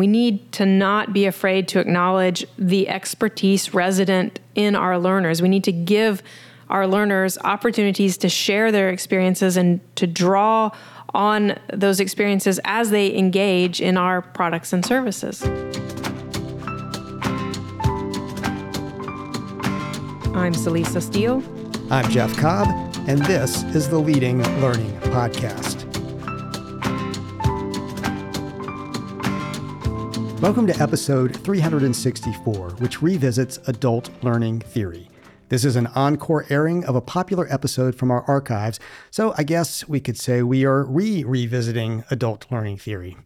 We need to not be afraid to acknowledge the expertise resident in our learners. We need to give our learners opportunities to share their experiences and to draw on those experiences as they engage in our products and services. I'm Celisa Steele. I'm Jeff Cobb, and this is the Leading Learning Podcast. Welcome to episode 364, which revisits adult learning theory. This is an encore airing of a popular episode from our archives, so I guess we could say we are re revisiting adult learning theory.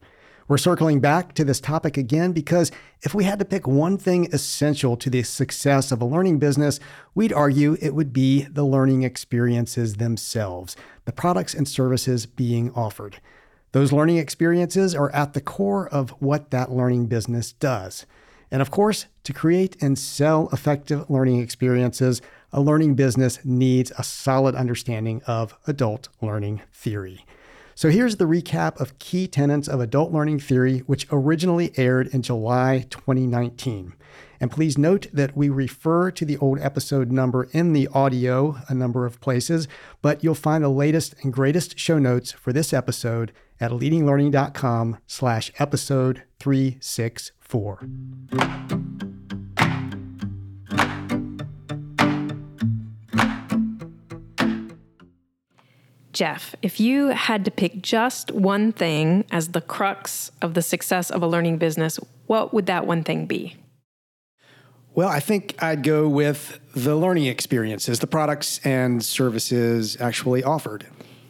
We're circling back to this topic again because if we had to pick one thing essential to the success of a learning business, we'd argue it would be the learning experiences themselves, the products and services being offered. Those learning experiences are at the core of what that learning business does. And of course, to create and sell effective learning experiences, a learning business needs a solid understanding of adult learning theory. So here's the recap of key tenets of adult learning theory, which originally aired in July 2019. And please note that we refer to the old episode number in the audio a number of places, but you'll find the latest and greatest show notes for this episode at leadinglearning.com slash episode 364. Jeff, if you had to pick just one thing as the crux of the success of a learning business, what would that one thing be? Well, I think I'd go with the learning experiences, the products and services actually offered.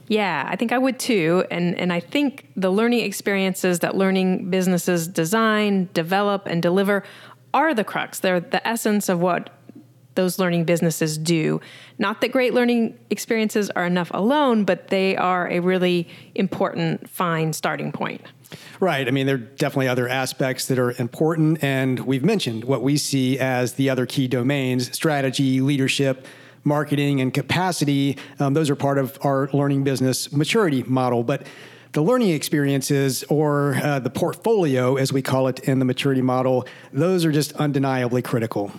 Yeah, I think I would too. And, and I think the learning experiences that learning businesses design, develop, and deliver are the crux. They're the essence of what those learning businesses do. Not that great learning experiences are enough alone, but they are a really important, fine starting point. Right. I mean, there are definitely other aspects that are important. And we've mentioned what we see as the other key domains strategy, leadership, marketing, and capacity. Um, those are part of our learning business maturity model. But the learning experiences or uh, the portfolio, as we call it in the maturity model, those are just undeniably critical.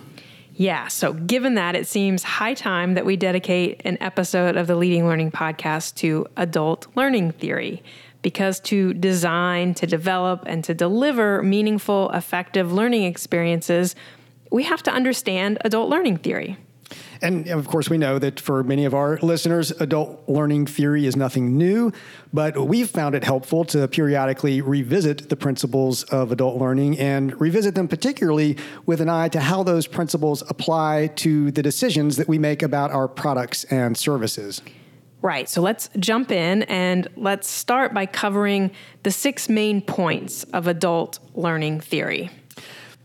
Yeah, so given that, it seems high time that we dedicate an episode of the Leading Learning podcast to adult learning theory. Because to design, to develop, and to deliver meaningful, effective learning experiences, we have to understand adult learning theory. And of course, we know that for many of our listeners, adult learning theory is nothing new, but we've found it helpful to periodically revisit the principles of adult learning and revisit them particularly with an eye to how those principles apply to the decisions that we make about our products and services. Right. So let's jump in and let's start by covering the six main points of adult learning theory.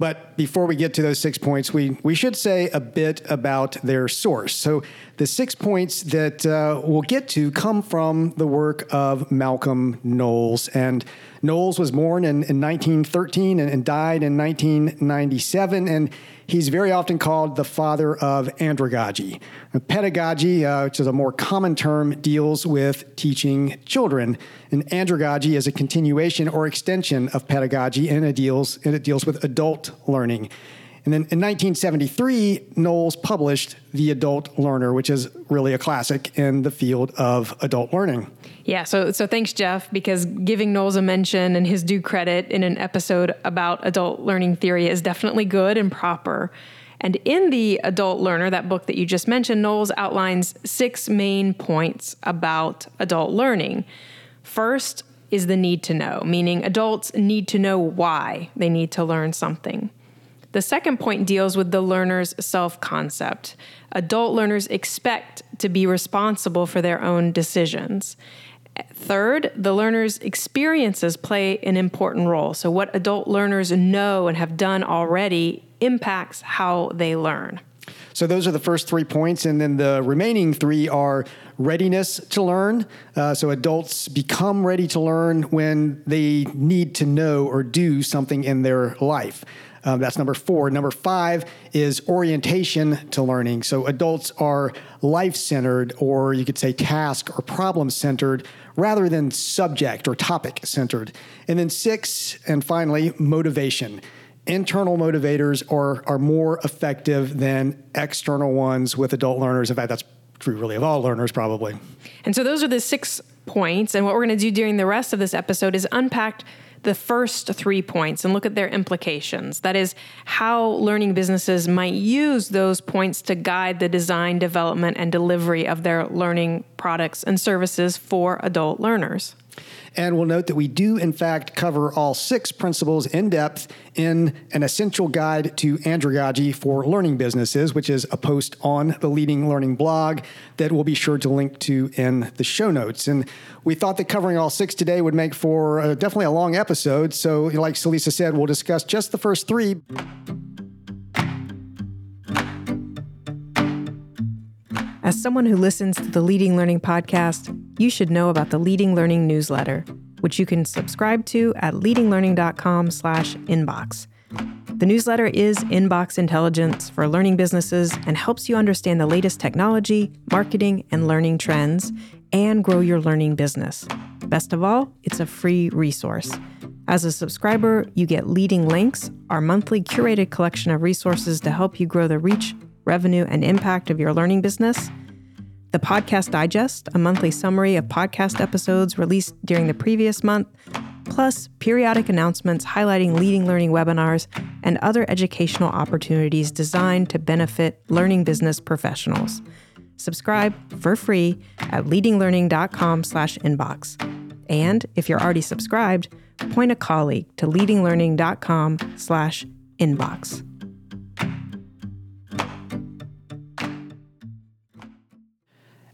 But before we get to those six points, we, we should say a bit about their source. So, the six points that uh, we'll get to come from the work of Malcolm Knowles. And Knowles was born in, in 1913 and, and died in 1997. And He's very often called the father of andragogy. Pedagogy, uh, which is a more common term, deals with teaching children. And andragogy is a continuation or extension of pedagogy, and it deals, and it deals with adult learning. And then in 1973, Knowles published The Adult Learner, which is really a classic in the field of adult learning. Yeah, so so thanks, Jeff, because giving Knowles a mention and his due credit in an episode about adult learning theory is definitely good and proper. And in The Adult Learner, that book that you just mentioned, Knowles outlines six main points about adult learning. First is the need to know, meaning adults need to know why they need to learn something. The second point deals with the learner's self concept. Adult learners expect to be responsible for their own decisions. Third, the learner's experiences play an important role. So, what adult learners know and have done already impacts how they learn. So those are the first three points. And then the remaining three are readiness to learn. Uh, so adults become ready to learn when they need to know or do something in their life. Um, that's number four. Number five is orientation to learning. So adults are life centered, or you could say task or problem centered, rather than subject or topic centered. And then six, and finally, motivation. Internal motivators are, are more effective than external ones with adult learners. In fact, that's true really of all learners, probably. And so those are the six points. And what we're going to do during the rest of this episode is unpack the first three points and look at their implications. That is, how learning businesses might use those points to guide the design, development, and delivery of their learning products and services for adult learners. And we'll note that we do, in fact, cover all six principles in depth in an essential guide to andragogy for learning businesses, which is a post on the Leading Learning blog that we'll be sure to link to in the show notes. And we thought that covering all six today would make for uh, definitely a long episode. So, like Celisa said, we'll discuss just the first three. As someone who listens to the Leading Learning podcast, you should know about the Leading Learning newsletter, which you can subscribe to at leadinglearning.com/inbox. The newsletter is inbox intelligence for learning businesses and helps you understand the latest technology, marketing, and learning trends and grow your learning business. Best of all, it's a free resource. As a subscriber, you get Leading Links, our monthly curated collection of resources to help you grow the reach, revenue, and impact of your learning business the Podcast Digest, a monthly summary of podcast episodes released during the previous month, plus periodic announcements highlighting leading learning webinars and other educational opportunities designed to benefit learning business professionals. Subscribe for free at leadinglearning.com/inbox. And if you're already subscribed, point a colleague to leadinglearning.com/inbox.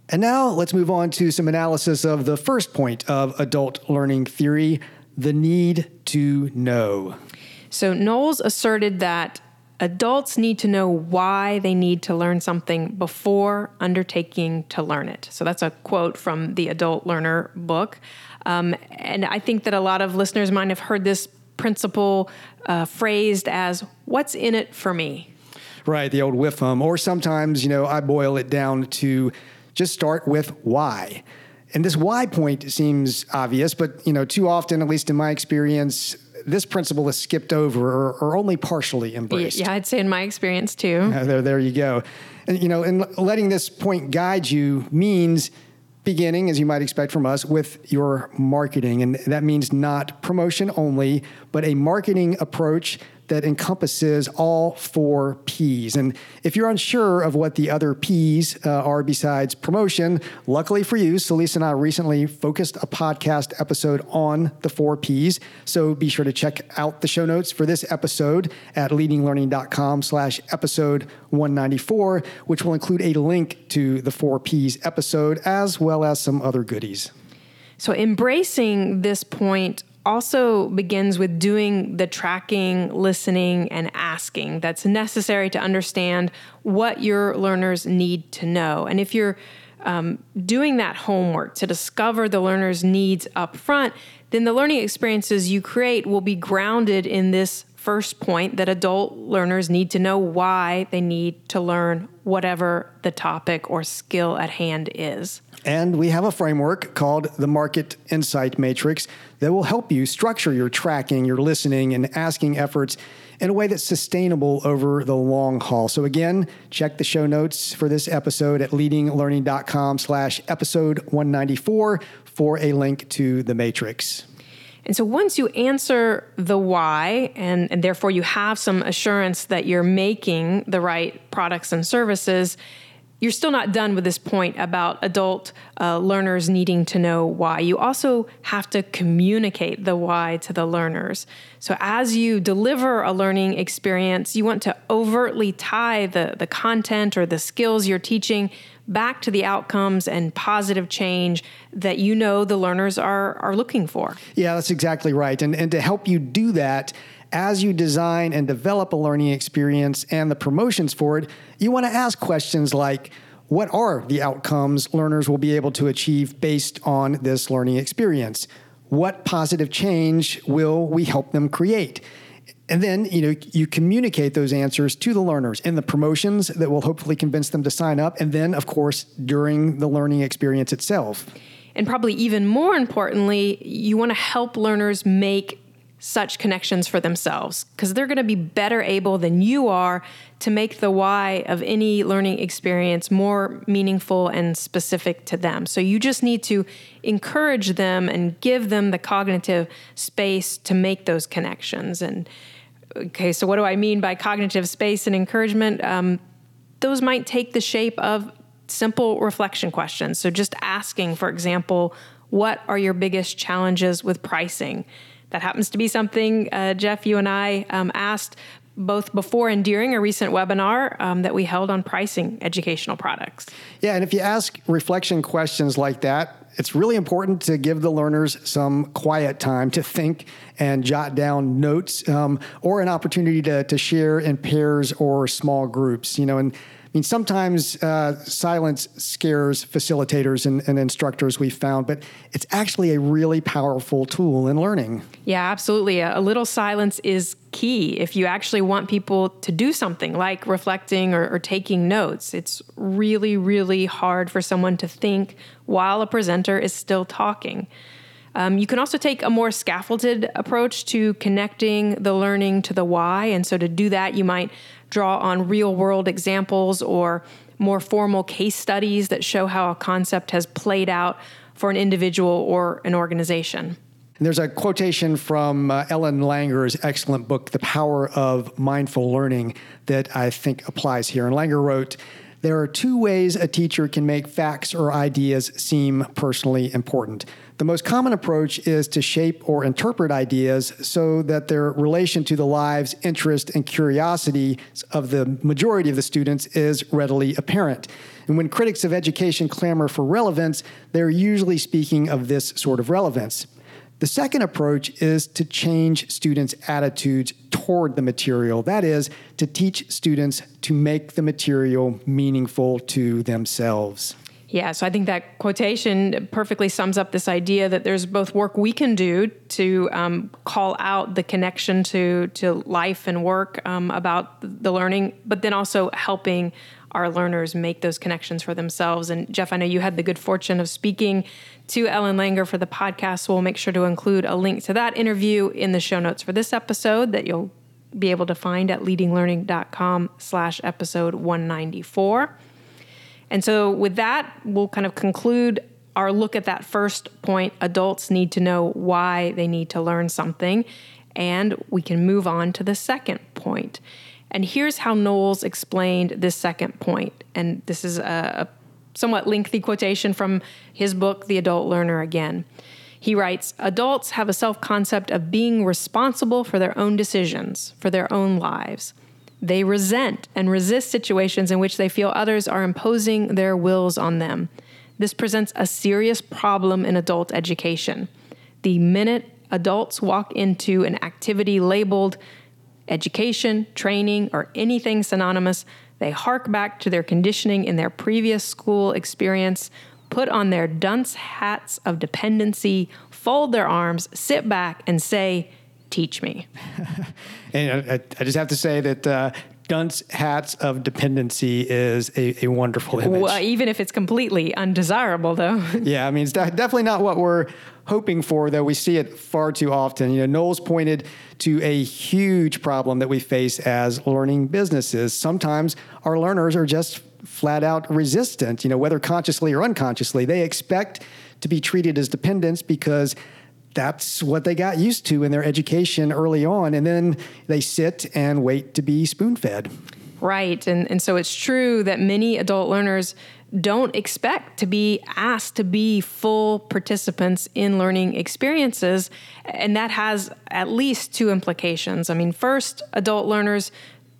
And now let's move on to some analysis of the first point of adult learning theory the need to know. So, Knowles asserted that adults need to know why they need to learn something before undertaking to learn it. So, that's a quote from the Adult Learner book. Um, and I think that a lot of listeners might have heard this principle uh, phrased as, What's in it for me? Right, the old WIFM. Or sometimes, you know, I boil it down to just start with why. And this why point seems obvious, but you know, too often, at least in my experience, this principle is skipped over or, or only partially embraced. Yeah, I'd say in my experience too. There, there you go. And you know, and letting this point guide you means beginning, as you might expect from us, with your marketing. And that means not promotion only, but a marketing approach that encompasses all four P's. And if you're unsure of what the other P's uh, are besides promotion, luckily for you, Celisa and I recently focused a podcast episode on the four P's. So be sure to check out the show notes for this episode at leadinglearning.com slash episode 194, which will include a link to the four P's episode as well as some other goodies. So embracing this point also begins with doing the tracking, listening, and asking that's necessary to understand what your learners need to know. And if you're um, doing that homework to discover the learner's needs up front, then the learning experiences you create will be grounded in this first point that adult learners need to know why they need to learn whatever the topic or skill at hand is. And we have a framework called the Market Insight Matrix that will help you structure your tracking, your listening, and asking efforts in a way that's sustainable over the long haul. So again, check the show notes for this episode at leadinglearning.com slash episode 194 for a link to the matrix. And so once you answer the why, and, and therefore you have some assurance that you're making the right products and services, you're still not done with this point about adult uh, learners needing to know why. You also have to communicate the why to the learners. So, as you deliver a learning experience, you want to overtly tie the, the content or the skills you're teaching back to the outcomes and positive change that you know the learners are, are looking for. Yeah, that's exactly right. And, and to help you do that, as you design and develop a learning experience and the promotions for it, you want to ask questions like, what are the outcomes learners will be able to achieve based on this learning experience? What positive change will we help them create? And then, you know, you communicate those answers to the learners in the promotions that will hopefully convince them to sign up. And then, of course, during the learning experience itself. And probably even more importantly, you want to help learners make such connections for themselves because they're going to be better able than you are to make the why of any learning experience more meaningful and specific to them. So you just need to encourage them and give them the cognitive space to make those connections. And okay, so what do I mean by cognitive space and encouragement? Um, those might take the shape of simple reflection questions. So just asking, for example, what are your biggest challenges with pricing? That happens to be something, uh, Jeff, you and I um, asked both before and during a recent webinar um, that we held on pricing educational products. Yeah, and if you ask reflection questions like that, it's really important to give the learners some quiet time to think and jot down notes um, or an opportunity to, to share in pairs or small groups. You know, and mean, sometimes uh, silence scares facilitators and, and, instructors we've found, but it's actually a really powerful tool in learning. Yeah, absolutely. A, a little silence is key if you actually want people to do something like reflecting or, or taking notes. It's really, really hard for someone to think while a presenter is still talking. Um, you can also take a more scaffolded approach to connecting the learning to the why. And so to do that, you might draw on real world examples or more formal case studies that show how a concept has played out for an individual or an organization. And there's a quotation from uh, Ellen Langer's excellent book, The Power of Mindful Learning, that I think applies here. And Langer wrote, there are two ways a teacher can make facts or ideas seem personally important. The most common approach is to shape or interpret ideas so that their relation to the lives, interest, and curiosity of the majority of the students is readily apparent. And when critics of education clamor for relevance, they're usually speaking of this sort of relevance. The second approach is to change students' attitudes toward the material. That is, to teach students to make the material meaningful to themselves. Yeah, so I think that quotation perfectly sums up this idea that there's both work we can do to um, call out the connection to to life and work um, about the learning, but then also helping our learners make those connections for themselves. And Jeff, I know you had the good fortune of speaking to Ellen Langer for the podcast. So we'll make sure to include a link to that interview in the show notes for this episode that you'll be able to find at leadinglearning.com slash episode 194. And so with that, we'll kind of conclude our look at that first point. Adults need to know why they need to learn something. And we can move on to the second point. And here's how Knowles explained this second point. And this is a, somewhat lengthy quotation from his book, The Adult Learner, again. He writes Adults have a self concept of being responsible for their own decisions, for their own lives. They resent and resist situations in which they feel others are imposing their wills on them. This presents a serious problem in adult education. The minute adults walk into an activity labeled education, training, or anything synonymous, they hark back to their conditioning in their previous school experience, put on their dunce hats of dependency, fold their arms, sit back, and say, Teach me. and I, I, just have to say that uh, dunce hats of dependency is a, a wonderful image. Well, even if it's completely undesirable, though. yeah, I mean, it's de- definitely not what we're hoping for, though we see it far too often. You know, Knowles pointed to a huge problem that we face as learning businesses. Sometimes our learners are just flat out resistant, you know, whether consciously or unconsciously. They expect to be treated as dependents because that's what they got used to in their education early on. And then they sit and wait to be spoon fed. Right. And, and so it's true that many adult learners don't expect to be asked to be full participants in learning experiences. And that has at least two implications. I mean, first, adult learners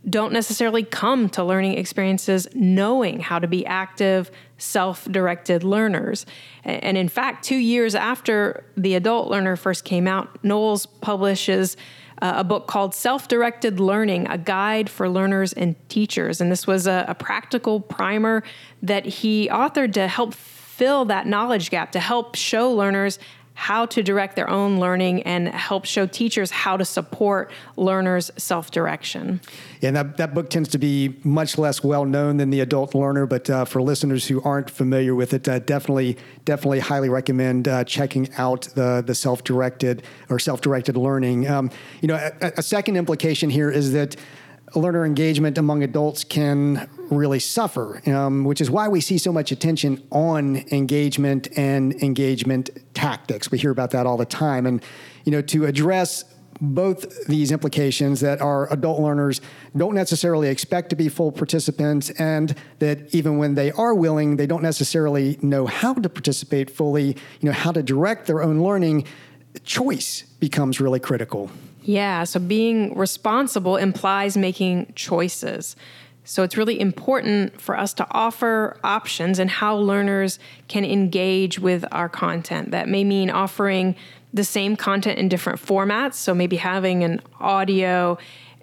don't necessarily come to learning experiences knowing how to be active, self directed learners. And in fact, two years after The Adult Learner first came out, Knowles publishes uh, a book called Self Directed Learning A Guide for Learners and Teachers. And this was a, a practical primer that he authored to help fill that knowledge gap, to help show learners how to direct their own learning and help show teachers how to support learners' self direction. Yeah, and that, that book tends to be much less well known than the adult learner, but uh, for listeners who aren't familiar with it, uh, definitely, definitely highly recommend uh, checking out the, the self directed or self directed learning. Um, you know, a, a second implication here is that learner engagement among adults can really suffer, um, which is why we see so much attention on engagement and engagement tactics. We hear about that all the time. And, you know, to address both these implications that our adult learners don't necessarily expect to be full participants, and that even when they are willing, they don't necessarily know how to participate fully, you know, how to direct their own learning, choice becomes really critical. Yeah, so being responsible implies making choices. So it's really important for us to offer options and how learners can engage with our content. That may mean offering the same content in different formats. So maybe having an audio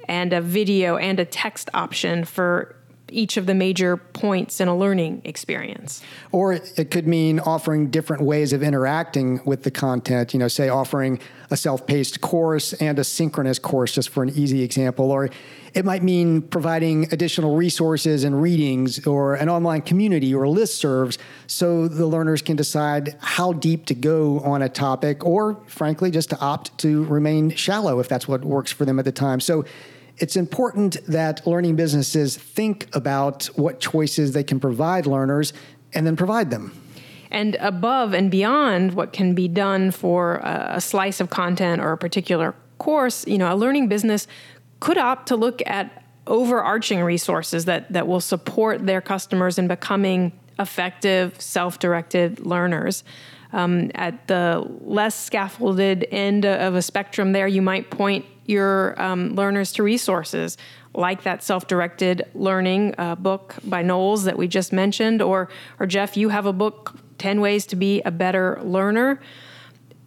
and a video and a text option for each of the major points in a learning experience. Or it could mean offering different ways of interacting with the content, you know, say offering a self paced course and a synchronous course, just for an easy example. Or it might mean providing additional resources and readings or an online community or listservs so the learners can decide how deep to go on a topic or, frankly, just to opt to remain shallow if that's what works for them at the time. So it's important that learning businesses think about what choices they can provide learners and then provide them. And above and beyond what can be done for a slice of content or a particular course, you know, a learning business could opt to look at overarching resources that, that will support their customers in becoming effective, self directed learners. Um, at the less scaffolded end of a spectrum, there you might point your um, learners to resources like that self-directed learning uh, book by Knowles that we just mentioned, or or Jeff, you have a book, Ten Ways to Be a Better Learner.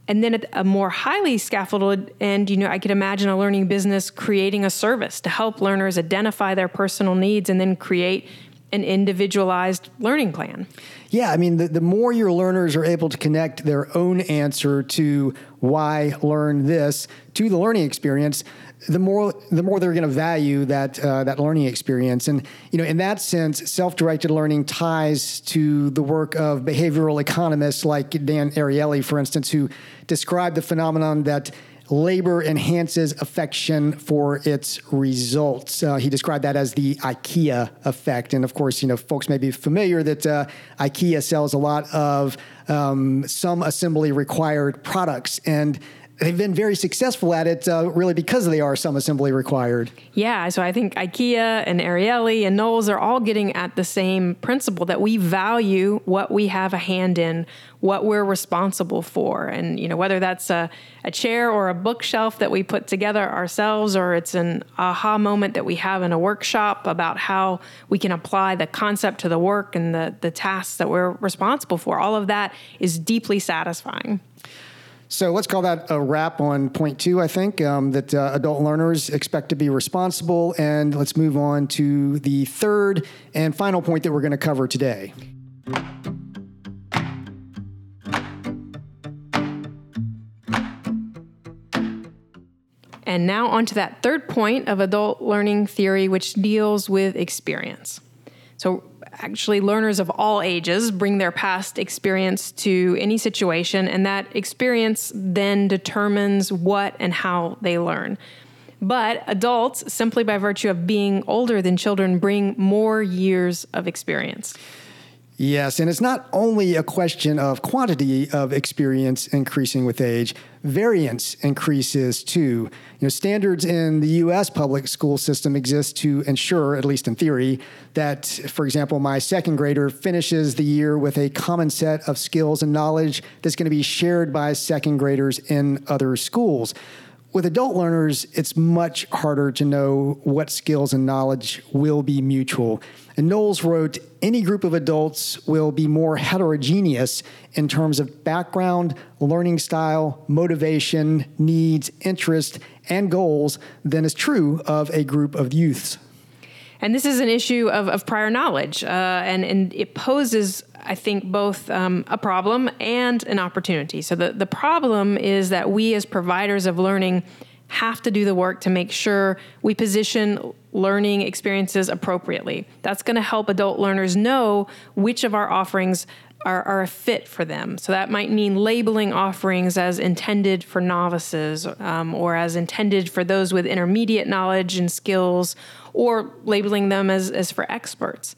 And then at a more highly scaffolded end, you know, I could imagine a learning business creating a service to help learners identify their personal needs and then create an individualized learning plan. Yeah, I mean, the, the more your learners are able to connect their own answer to why learn this to the learning experience, the more the more they're going to value that uh, that learning experience. And you know, in that sense, self-directed learning ties to the work of behavioral economists like Dan Ariely, for instance, who described the phenomenon that labor enhances affection for its results. Uh, he described that as the IKEA effect. And of course, you know, folks may be familiar that uh, IKEA sells a lot of um, some assembly required products. And they've been very successful at it uh, really because they are some assembly required. Yeah, so I think IKEA and Ariely and Knowles are all getting at the same principle that we value what we have a hand in, what we're responsible for. And, you know, whether that's a, a chair or a bookshelf that we put together ourselves, or it's an aha moment that we have in a workshop about how we can apply the concept to the work and the, the tasks that we're responsible for, all of that is deeply satisfying. So let's call that a wrap on point two, I think, um, that uh, adult learners expect to be responsible. And let's move on to the third and final point that we're going to cover today. And now, on to that third point of adult learning theory, which deals with experience. Actually learners of all ages bring their past experience to any situation, and that experience then determines what and how they learn. But adults, simply by virtue of being older than children, bring more years of experience. Yes, and it's not only a question of quantity of experience increasing with age, variance increases too. You know, standards in the US public school system exist to ensure, at least in theory, that for example, my second grader finishes the year with a common set of skills and knowledge that's going to be shared by second graders in other schools with adult learners, it's much harder to know what skills and knowledge will be mutual. And Knowles wrote any group of adults will be more heterogeneous in terms of background, learning style, motivation, needs, interest, and goals than is true of a group of youths. And this is an issue of, of prior knowledge, uh, and, and it poses, I think, both um, a problem and an opportunity. So, the, the problem is that we, as providers of learning, have to do the work to make sure we position learning experiences appropriately. That's going to help adult learners know which of our offerings are, are a fit for them. So that might mean labeling offerings as intended for novices um, or as intended for those with intermediate knowledge and skills, or labeling them as, as for experts.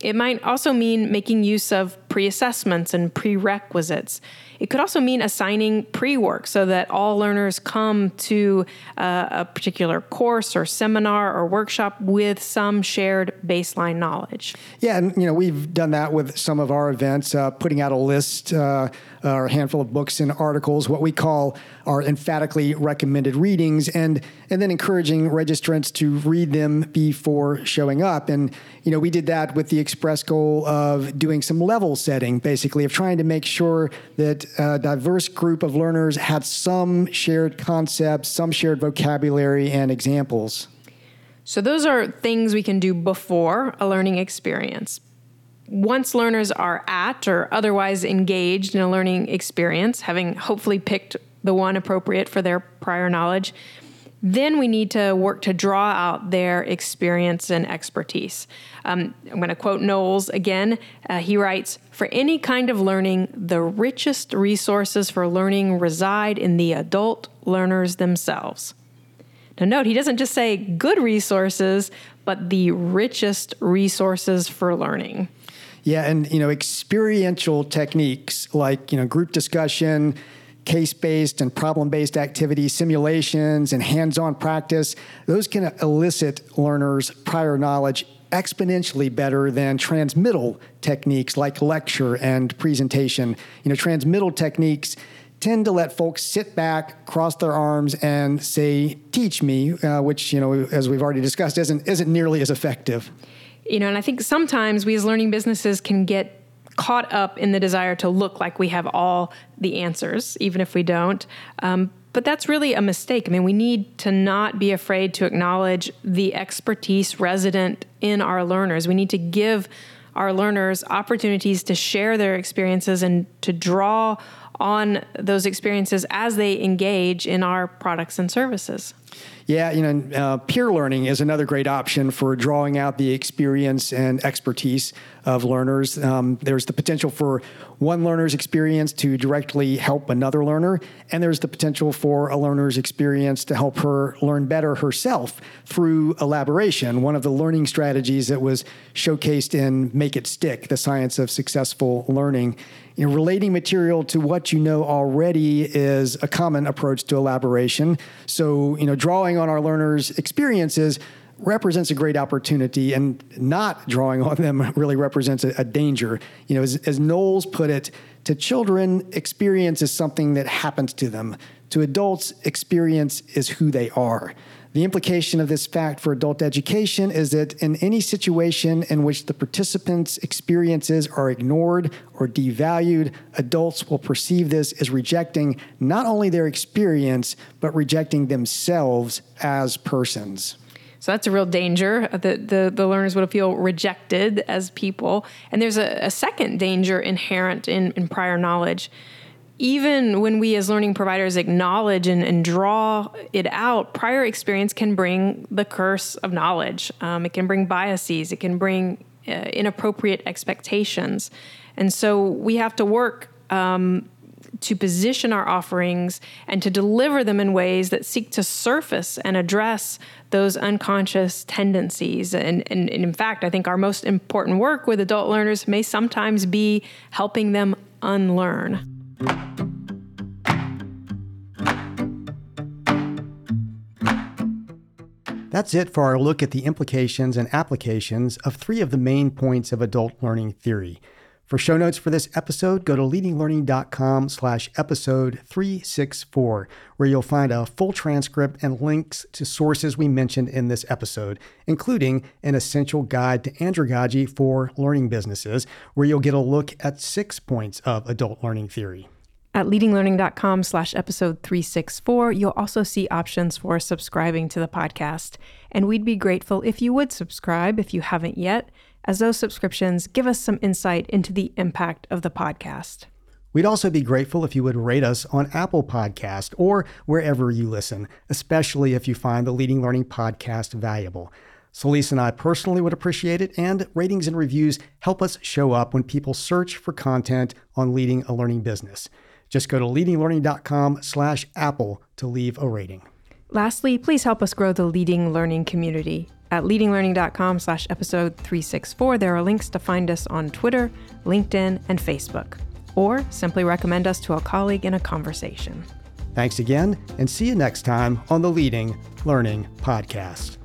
It might also mean making use of pre assessments and prerequisites. It could also mean assigning pre work so that all learners come to uh, a particular course or seminar or workshop with some shared baseline knowledge. Yeah, and you know we've done that with some of our events, uh, putting out a list uh, or a handful of books and articles, what we call our emphatically recommended readings, and and then encouraging registrants to read them before showing up. And you know we did that with the express goal of doing some level setting, basically of trying to make sure that a diverse group of learners had some shared concepts, some shared vocabulary, and examples. So, those are things we can do before a learning experience. Once learners are at or otherwise engaged in a learning experience, having hopefully picked the one appropriate for their prior knowledge, then we need to work to draw out their experience and expertise. Um, I'm going to quote Knowles again. Uh, he writes For any kind of learning, the richest resources for learning reside in the adult learners themselves. Now, note, he doesn't just say good resources, but the richest resources for learning. Yeah, and you know, experiential techniques like you know group discussion, case based and problem based activities, simulations, and hands on practice, those can elicit learners' prior knowledge exponentially better than transmittal techniques like lecture and presentation. You know, transmittal techniques tend to let folks sit back, cross their arms, and say, "Teach me," uh, which you know, as we've already discussed, isn't isn't nearly as effective. You know, and I think sometimes we as learning businesses can get caught up in the desire to look like we have all the answers, even if we don't. Um, but that's really a mistake. I mean, we need to not be afraid to acknowledge the expertise resident in our learners. We need to give our learners opportunities to share their experiences and to draw on those experiences as they engage in our products and services. Yeah, you know, uh, peer learning is another great option for drawing out the experience and expertise of learners. Um, there's the potential for one learner's experience to directly help another learner, and there's the potential for a learner's experience to help her learn better herself through elaboration. One of the learning strategies that was showcased in Make It Stick, the science of successful learning. You know, relating material to what you know already is a common approach to elaboration. So, you know, drawing on our learners' experiences represents a great opportunity, and not drawing on them really represents a, a danger. You know, as, as Knowles put it, to children, experience is something that happens to them. To adults, experience is who they are. The implication of this fact for adult education is that in any situation in which the participants' experiences are ignored or devalued, adults will perceive this as rejecting not only their experience, but rejecting themselves as persons. So that's a real danger. that the, the learners would feel rejected as people. And there's a, a second danger inherent in, in prior knowledge. Even when we as learning providers acknowledge and, and draw it out, prior experience can bring the curse of knowledge. Um, it can bring biases, it can bring uh, inappropriate expectations. And so we have to work um, to position our offerings and to deliver them in ways that seek to surface and address those unconscious tendencies. And, and, and, in fact, I think our most important work with adult learners may sometimes be helping them unlearn. That's it for our look at the implications and applications of three of the main points of adult learning theory. For show notes for this episode, go to leadinglearning.com slash episode 364, where you'll find a full transcript and links to sources we mentioned in this episode, including an essential guide to andragogy for learning businesses, where you'll get a look at six points of adult learning theory. At leadinglearning.com slash episode 364, you'll also see options for subscribing to the podcast. And we'd be grateful if you would subscribe if you haven't yet as those subscriptions give us some insight into the impact of the podcast. We'd also be grateful if you would rate us on Apple Podcast or wherever you listen, especially if you find the Leading Learning podcast valuable. Celisa and I personally would appreciate it, and ratings and reviews help us show up when people search for content on leading a learning business. Just go to leadinglearning.com slash apple to leave a rating. Lastly, please help us grow the leading learning community. At leadinglearning.com slash episode 364, there are links to find us on Twitter, LinkedIn, and Facebook. Or simply recommend us to a colleague in a conversation. Thanks again, and see you next time on the Leading Learning Podcast.